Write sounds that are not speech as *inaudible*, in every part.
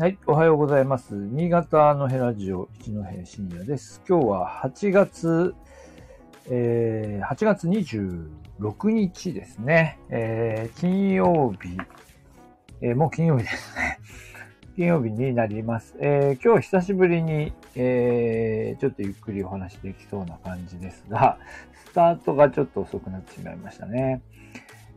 はい、おはようございます。新潟のヘラジオ一戸深夜です。今日は8月、えー、8月26日ですね。えー、金曜日、えーもう金曜日ですね。*laughs* 金曜日になります。えー今日久しぶりに、えーちょっとゆっくりお話できそうな感じですが、スタートがちょっと遅くなってしまいましたね。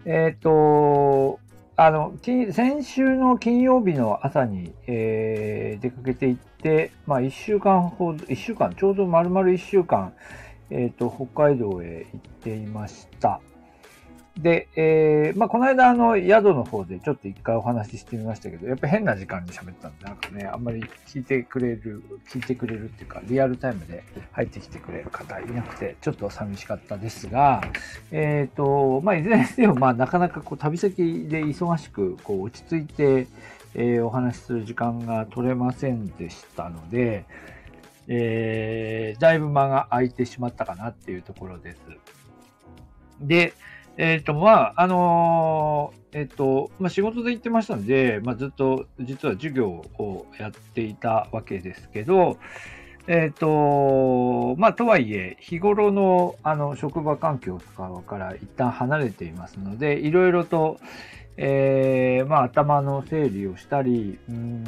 えっ、と、あの、先週の金曜日の朝に、えー出かけていって、まあ一週間ほど、一週間、ちょうど丸々一週間、えっ、と、北海道へ行っていました。で、えーまあこの間あの宿の方でちょっと一回お話ししてみましたけど、やっぱ変な時間に喋ったんで、なんかね、あんまり聞いてくれる、聞いてくれるっていうか、リアルタイムで入ってきてくれる方いなくて、ちょっと寂しかったですが、えっ、と、まあ、いずれにせよ、まあ、なかなかこう旅先で忙しく、こう、落ち着いて、えーお話しする時間が取れませんでしたので、えーだいぶ間が空いてしまったかなっていうところです。で、えっ、と、まあ、あのーえっ、と、まあ、仕事で行ってましたので、まあ、ずっと実は授業をやっていたわけですけど、えっ、と、まあ、とはいえ、日頃の、あの、職場環境とかから一旦離れていますので、いろいろと、えーまあ、頭の整理をしたり、うん、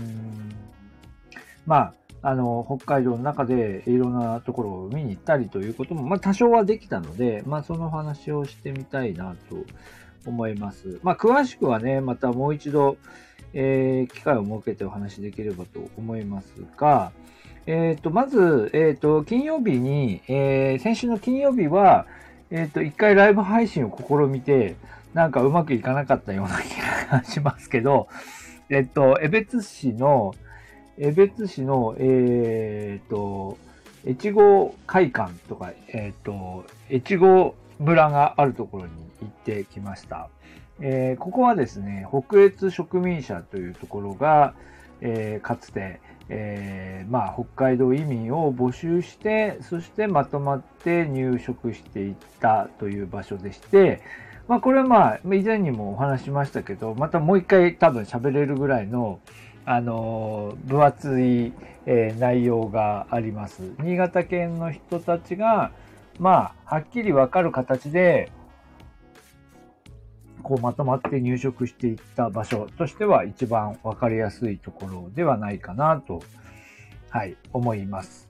まあ、あの、北海道の中でいろんなところを見に行ったりということも、まあ、多少はできたので、まあ、その話をしてみたいなと思います。まあ、詳しくはね、またもう一度、えー機会を設けてお話しできればと思いますが、えっ、と、まず、えっ、と、金曜日に、えー先週の金曜日は、えっ、と、一回ライブ配信を試みて、なんかうまくいかなかったような気がしますけど、えっ、と、江別市の、江別市の、えっ、と、越後会館とか、えっ、と、越後村があるところに行ってきました。えーここはですね、北越植民者というところが、えーかつて、えーまあ、北海道移民を募集して、そしてまとまって入植していったという場所でして、まあ、これはまあ、以前にもお話しましたけど、またもう一回多分喋れるぐらいの、あの分厚い、えー内容があります。新潟県の人たちが、まあ、はっきりわかる形で、こうまとまって入植していった場所としては一番わかりやすいところではないかなと、はい、思います。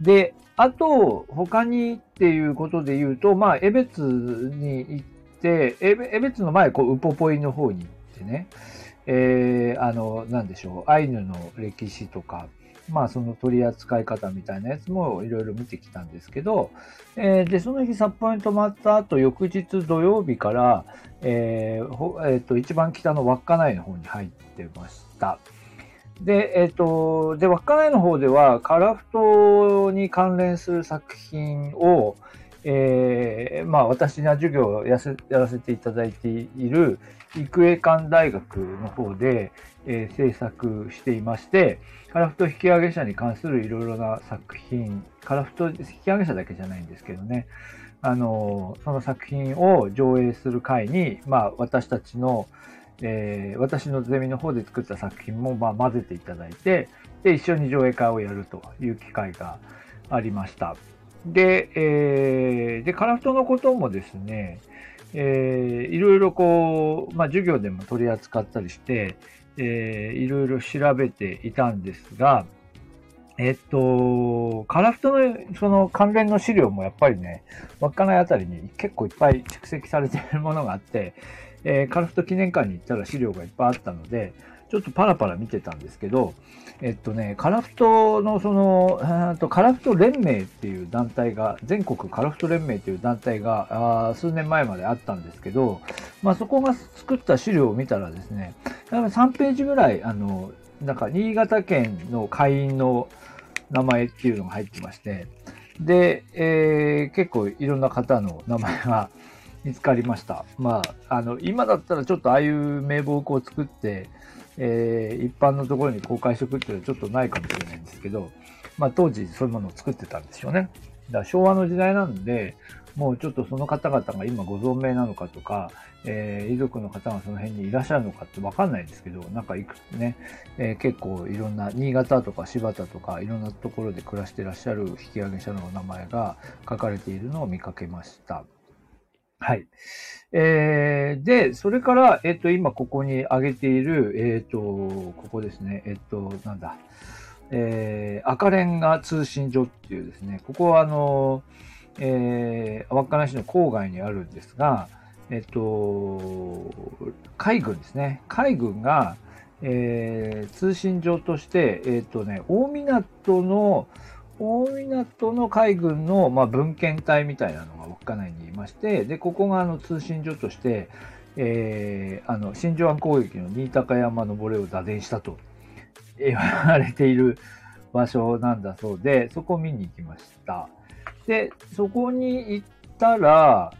で、あと、他にっていうことで言うと、まあ、江別に行って、江別の前、こう、ウポポイの方に行ってね、えー、あの、なんでしょう、アイヌの歴史とか、まあ、その取り扱い方みたいなやつもいろいろ見てきたんですけど、えーで、その日札幌に泊まった後、翌日土曜日から、えーほえーと、一番北の稚内の方に入ってました。で、えっ、と、で、稚内の方では、カラフトに関連する作品を、えーまあ、私が授業をやせやらせていただいている育英館大学の方で、えー制作していまして、カラフト引き上げ者に関するいろいろな作品、カラフト引き上げ者だけじゃないんですけどね、あの、その作品を上映する会に、まあ、私たちの、えー私のゼミの方で作った作品も、まあ、混ぜていただいて、で、一緒に上映会をやるという機会がありました。で、えーで、カラフトのこともですね、えーいろいろこう、まあ、授業でも取り扱ったりして、えーいろいろ調べていたんですが、えっと、カラフトのその関連の資料もやっぱりね、稚内あたりに結構いっぱい蓄積されているものがあって、えーカラフト記念館に行ったら資料がいっぱいあったので、ちょっとパラパラ見てたんですけど、えっとね、カラフトのその、とカラフト連盟っていう団体が、全国カラフト連盟っていう団体があ数年前まであったんですけど、まあそこが作った資料を見たらですね、3ページぐらい、あの、なんか新潟県の会員の名前っていうのが入ってまして、で、えー結構いろんな方の名前が *laughs* 見つかりました。まあ、あの、今だったらちょっとああいう名簿をこう作って、えー一般のところに公開しておくっていうのはちょっとないかもしれないんですけど、まあ当時そういうものを作ってたんでしょうね。だから昭和の時代なんで、もうちょっとその方々が今ご存命なのかとか、えー、遺族の方がその辺にいらっしゃるのかってわかんないんですけど、なんかいくつね、えー、結構いろんな、新潟とか柴田とかいろんなところで暮らしてらっしゃる引き上げ者の名前が書かれているのを見かけました。はい。えー、で、それから、えっ、と、今ここに挙げている、えっ、と、ここですね、えっ、と、なんだ、えー、赤レンガ通信所っていうですね、ここはあの、えー、稚内市の郊外にあるんですが、えっと、海軍ですね。海軍が、えー、通信所として、えっとね、大港の、大港の海軍の、まあ、文献隊みたいなのが稚内にいまして、で、ここがあの通信所として、えー、あの、真珠湾攻撃の新高山登れを打電したと言われている場所なんだそうで、そこを見に行きました。で、そこに行ったら、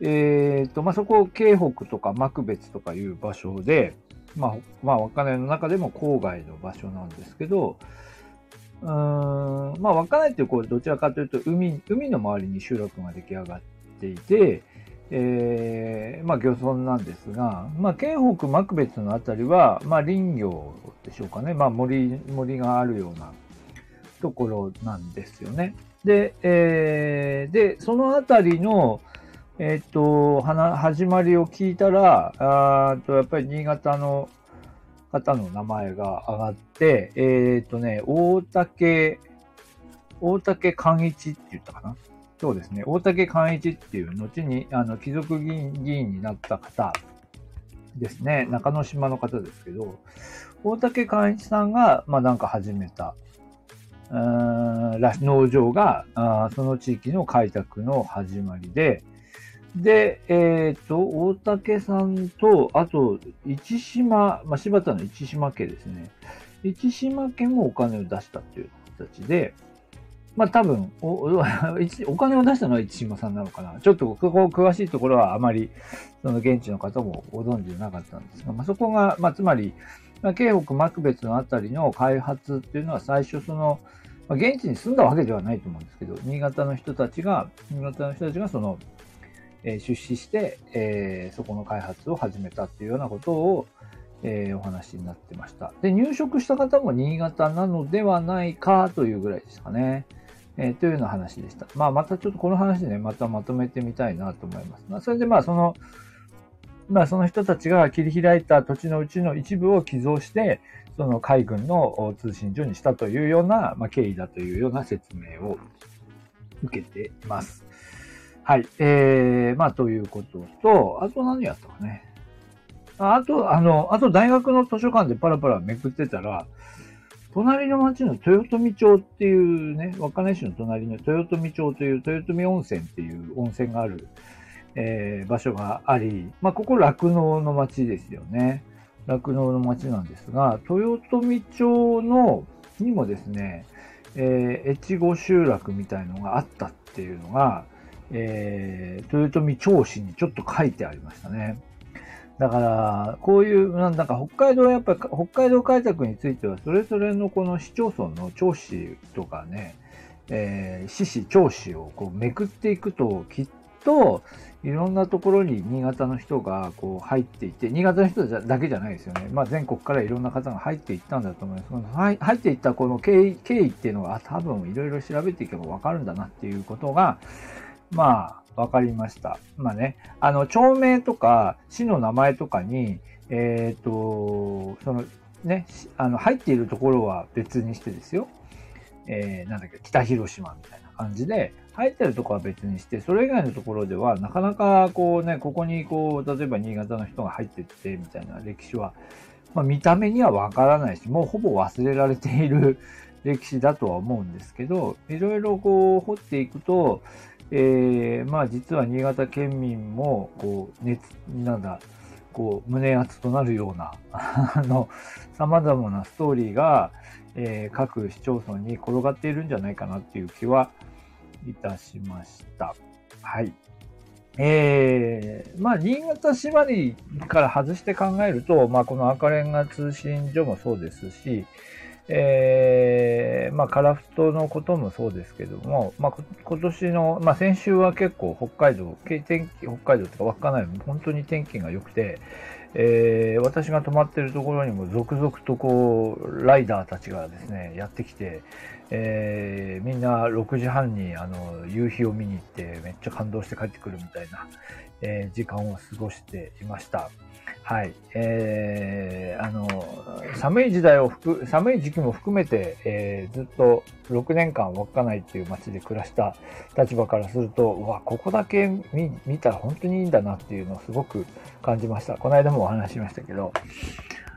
えっ、ー、と、まあ、そこ、京北とか幕別とかいう場所で、まあ、まあ、稚内の中でも郊外の場所なんですけど、うん、まあ、稚内ってこう、どちらかというと、海、海の周りに集落が出来上がっていて、えー、まあ、漁村なんですが、まあ、京北幕別のあたりは、まあ、林業でしょうかね。まあ、森、森があるようなところなんですよね。で、えー、で、そのあたりの、えっ、と、はな始まりを聞いたら、あとやっぱり新潟の方の名前が上がって、えっ、とね、大竹、大竹寛一って言ったかな？そうですね。大竹寛一っていう、後に、あの、貴族議員議員になった方ですね。中之島の方ですけど、大竹寛一さんが、まあなんか始めた、農場があその地域の開拓の始まりで、で、えっ、ー、と、大竹さんと、あと、市島、まあ、柴田の市島家ですね。市島家もお金を出したっていう形で、まあ多分お、お *laughs* お金を出したのは市島さんなのかな。ちょっとここ詳しいところはあまり、その現地の方もご存知なかったんですが、まあそこが、まあつまり、まあ、京北幕別のあたりの開発っていうのは最初その、まあ、現地に住んだわけではないと思うんですけど、新潟の人たちが、新潟の人たちがその、え、出資して、えー、そこの開発を始めたっていうようなことを、え、お話になってました。で、入植した方も新潟なのではないかというぐらいですかね。え、というような話でした。まあ、またちょっとこの話ね、またまとめてみたいなと思います。まあ、それでまあ、その、まあ、その人たちが切り開いた土地のうちの一部を寄贈して、その海軍の通信所にしたというような、まあ、経緯だというような説明を受けています。はい。えー、まあ、ということと、あと何やったかね。あと、あの、あと大学の図書館でパラパラめくってたら、隣の町の豊富町っていうね、稚内市の隣の豊富町という豊富温泉っていう温泉がある、えー、場所があり、まあ、ここ酪農の町ですよね。酪農の町なんですが、豊富町のにもですね、えー、越後集落みたいのがあったっていうのが、えー、豊臣町史にちょっと書いてありましたね。だから、こういう、なんだか北海道はやっぱり北海道開拓については、それぞれのこの市町村の町史とかね、えー、市市町史をこうめくっていくと、きっと、いろんなところに新潟の人がこう入っていて、新潟の人だけじゃないですよね。まあ全国からいろんな方が入っていったんだと思います。その入っていったこの経緯経緯っていうのが、多分いろいろ調べていけばわかるんだなっていうことが、まあ、わかりました。まあね、あの、町名とか、市の名前とかに、えっ、ー、と、その、ね、あの、入っているところは別にしてですよ。えー、なんだっけ、北広島みたいな感じで、入ってるところは別にして、それ以外のところでは、なかなかこうね、ここにこう、例えば新潟の人が入ってって、みたいな歴史は、まあ、見た目にはわからないし、もうほぼ忘れられている歴史だとは思うんですけど、いろいろこう掘っていくと、えー、まあ実は新潟県民も、こう、熱、なんだ、こう、胸熱となるような、*laughs* あの、様々なストーリーが、えー、各市町村に転がっているんじゃないかなっていう気はいたしました。はい。えー、まあ、新潟縛りから外して考えると、まあ、この赤レンガ通信所もそうですし、えー、まあ、カラフトのこともそうですけども、まあ、今年の、まあ、先週は結構北海道、天気、北海道とか稚内も本当に天気が良くて、えー、私が泊まってるところにも続々とこう、ライダーたちがですね、やってきて、えー、みんな6時半にあの夕日を見に行ってめっちゃ感動して帰ってくるみたいな、えー、時間を過ごしていました。はい。えー、あの、寒い時代を含、寒い時期も含めて、えー、ずっと6年間稚内っていう街で暮らした立場からすると、うわ、ここだけ見見たら本当にいいんだなっていうのをすごく感じました。この間もお話しましたけど、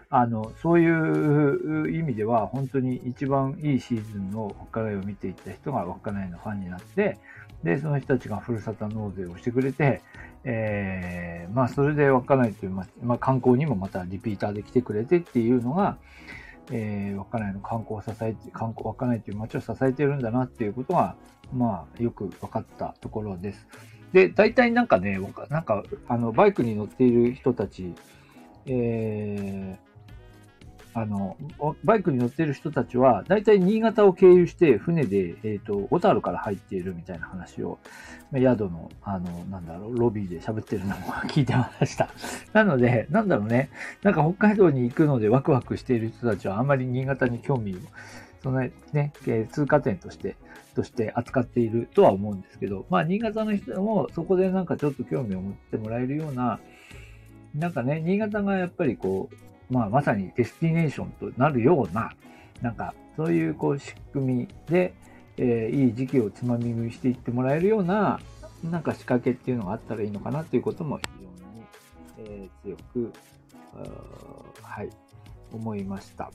あの、そういう意味では、本当に一番いいシーズンの稚内を見ていった人が稚内のファンになって、で、その人たちがふるさと納税をしてくれて、えー、まあ、それで稚内という、まあ、観光にもまたリピーターで来てくれてっていうのが、えー、稚内の観光を支えて、観光、稚内という街を支えてるんだなっていうことが、まあ、よく分かったところです。で、大体なんかね、なんか、あの、バイクに乗っている人たち、えー、あの、バイクに乗っている人たちは、大体新潟を経由して船で、えっ、ー、と、小樽から入っているみたいな話を、宿の、あの、なんだろう、ロビーで喋ってるのも聞いてました。*laughs* なので、なんだろうね、なんか北海道に行くのでワクワクしている人たちはあんまり新潟に興味を、そのね、通過点として、として扱っているとは思うんですけど、まあ、新潟の人もそこでなんかちょっと興味を持ってもらえるような、なんかね、新潟がやっぱりこう、まあ、まさにデスティネーションとなるような、なんか、そういうこう仕組みで、えー、いい時期をつまみ食いしていってもらえるような、なんか仕掛けっていうのがあったらいいのかなということも非常に、えー、強く、はい、思いました。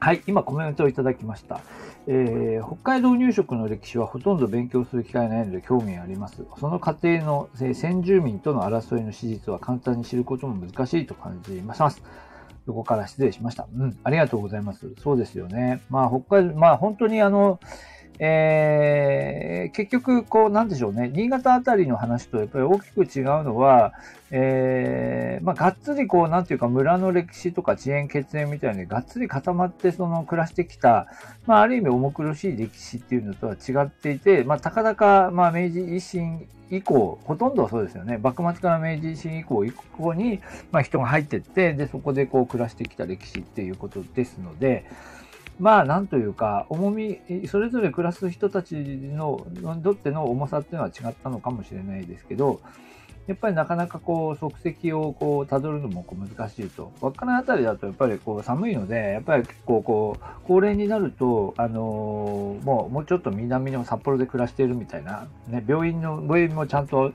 はい、今コメントをいただきました。えー、北海道入植の歴史はほとんど勉強する機会ないので興味あります。その過程の、えー、先住民との争いの史実は簡単に知ることも難しいと感じます。こから失礼しました。うん、ありがとうございます。そうですよね。まあ、北海道、まあ、本当にあの、えー、結局、こう、なんでしょうね。新潟あたりの話とやっぱり大きく違うのは、えー、まあ、がっつりこう、なんていうか、村の歴史とか遅延血縁みたいにがっつり固まって、その、暮らしてきた、まあ、ある意味重苦しい歴史っていうのとは違っていて、まあ、たかだか、まあ、明治維新以降、ほとんどそうですよね。幕末から明治維新以降、以降に、まあ、人が入ってって、で、そこでこう、暮らしてきた歴史っていうことですので、まあ、なんというか、重み、それぞれ暮らす人たちの、にとっての重さっていうのは違ったのかもしれないですけど、やっぱりなかなかこう、足跡をこう、辿るのもこう難しいと。稚内あたりだとやっぱりこう、寒いので、やっぱり結構こう、高齢になると、あのー、もう、もうちょっと南の札幌で暮らしているみたいな、ね、病院の、病院もちゃんと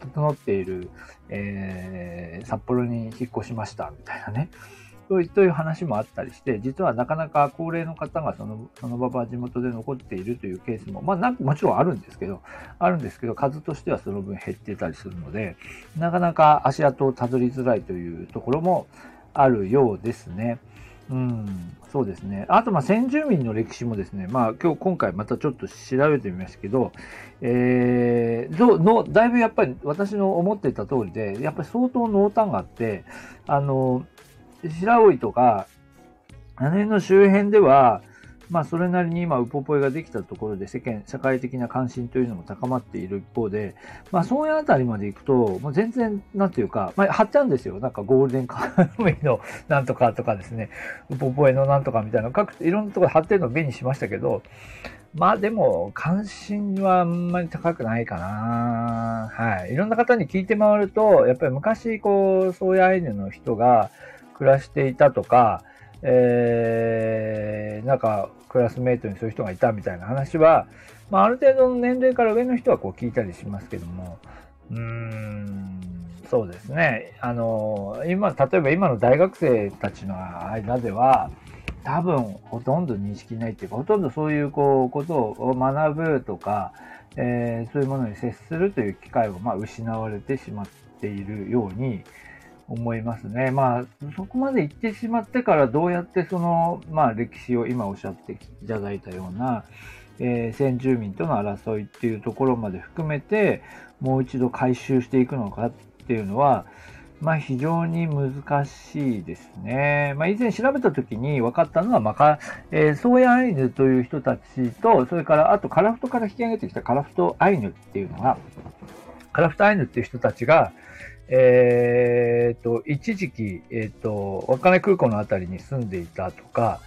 整っている、えー、札幌に引っ越しました、みたいなね。という話もあったりして、実はなかなか高齢の方がそのその場は地元で残っているというケースも、まあなもちろんあるんですけど、あるんですけど、数としてはその分減ってたりするので、なかなか足跡をたどりづらいというところもあるようですね。うん、そうですね。あと、まあ、先住民の歴史もですね、まあ、今日、今回またちょっと調べてみましたけど、えー、の、だいぶやっぱり私の思ってた通りで、やっぱり相当濃淡があって、あの、白老とか、あの辺の周辺では、まあ、それなりに今、ウポポイができたところで世間、社会的な関心というのも高まっている一方で、まあ、そういうあたりまで行くと、もう全然、なんていうか、まあ、貼ってあるんですよ。なんかゴールデンカードのなんとかとかですね、ウポポイのなんとかみたいな、各、いろんなところ貼ってるのを目にしましたけど、まあでも、関心はあんまり高くないかな。はい。いろんな方に聞いて回ると、やっぱり昔、こう、そういうアイヌの人が、暮らしていたとか、えー、なんかクラスメートにそういう人がいたみたいな話は、まあ、ある程度の年齢から上の人はこう聞いたりしますけども、うーん、そうですね。あの、今、例えば今の大学生たちの間では、多分ほとんど認識ないっていうか、ほとんどそういうこうことを学ぶとか、えー、そういうものに接するという機会をまあ失われてしまっているように、思いますね。まあ、そこまで行ってしまってからどうやってその、まあ、歴史を今おっしゃっていただいたような、えー、先住民との争いっていうところまで含めて、もう一度回収していくのかっていうのは、まあ非常に難しいですね。まあ以前調べた時に分かったのは、まあか、えー、ソーヤアイヌという人たちと、それからあとカラフトから引き上げてきたカラフトアイヌっていうのが、カラフトアイヌっていう人たちが、えっ、ー、と、一時期、えっ、ー、と、稚内空港のあたりに住んでいたとか、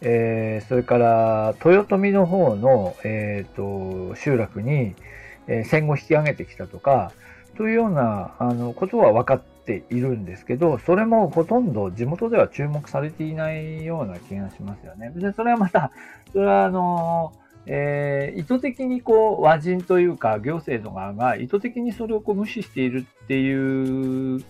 えー、それから豊臣の方の、えっ、と、集落に、え戦後引き上げてきたとか、というようなあのことは分かっているんですけど、それもほとんど地元では注目されていないような気がしますよね。で、それはまた、それはあの、えー、意図的にこう和人というか行政の側が意図的にそれをこう無視しているっていう、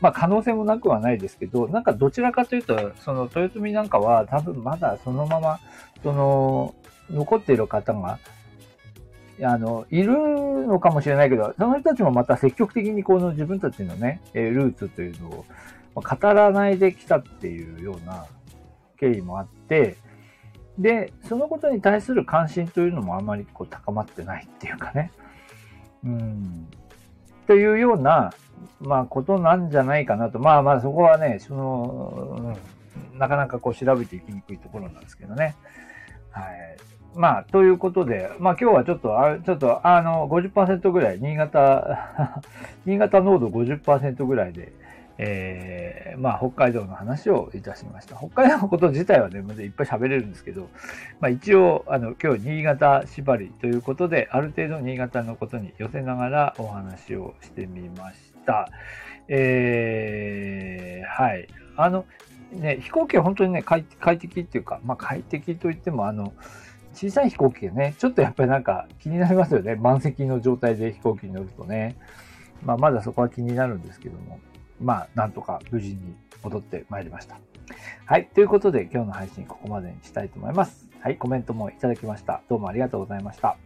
まあ可能性もなくはないですけど、なんかどちらかというと、その豊臣なんかは多分まだそのまま、その残っている方があの、いるのかもしれないけど、その人たちもまた積極的にこの自分たちのね、ルーツというのを語らないできたっていうような経緯もあって、で、そのことに対する関心というのもあまりこう高まってないっていうかね。うん。というような、まあ、ことなんじゃないかなと。まあまあ、そこはね、その、うん、なかなかこう調べていきにくいところなんですけどね。はい。まあ、ということで、まあ今日はちょっと、あちょっと、あの、50%ぐらい、新潟、*laughs* 新潟濃度50%ぐらいで、えー、まあ北海道の話をいたしました。北海道のこと自体はね、まだいっぱい喋れるんですけど、まあ一応、あの、今日新潟縛りということで、ある程度新潟のことに寄せながらお話をしてみました。えー、はい。あの、ね、飛行機は本当にね、快適っていうか、まあ快適といっても、あの、小さい飛行機でね、ちょっとやっぱりなんか気になりますよね。満席の状態で飛行機に乗るとね。まあ、まだそこは気になるんですけども。まあ、なんとか無事に戻ってまいりました。はい。ということで、今日の配信ここまでにしたいと思います。はい。コメントもいただきました。どうもありがとうございました。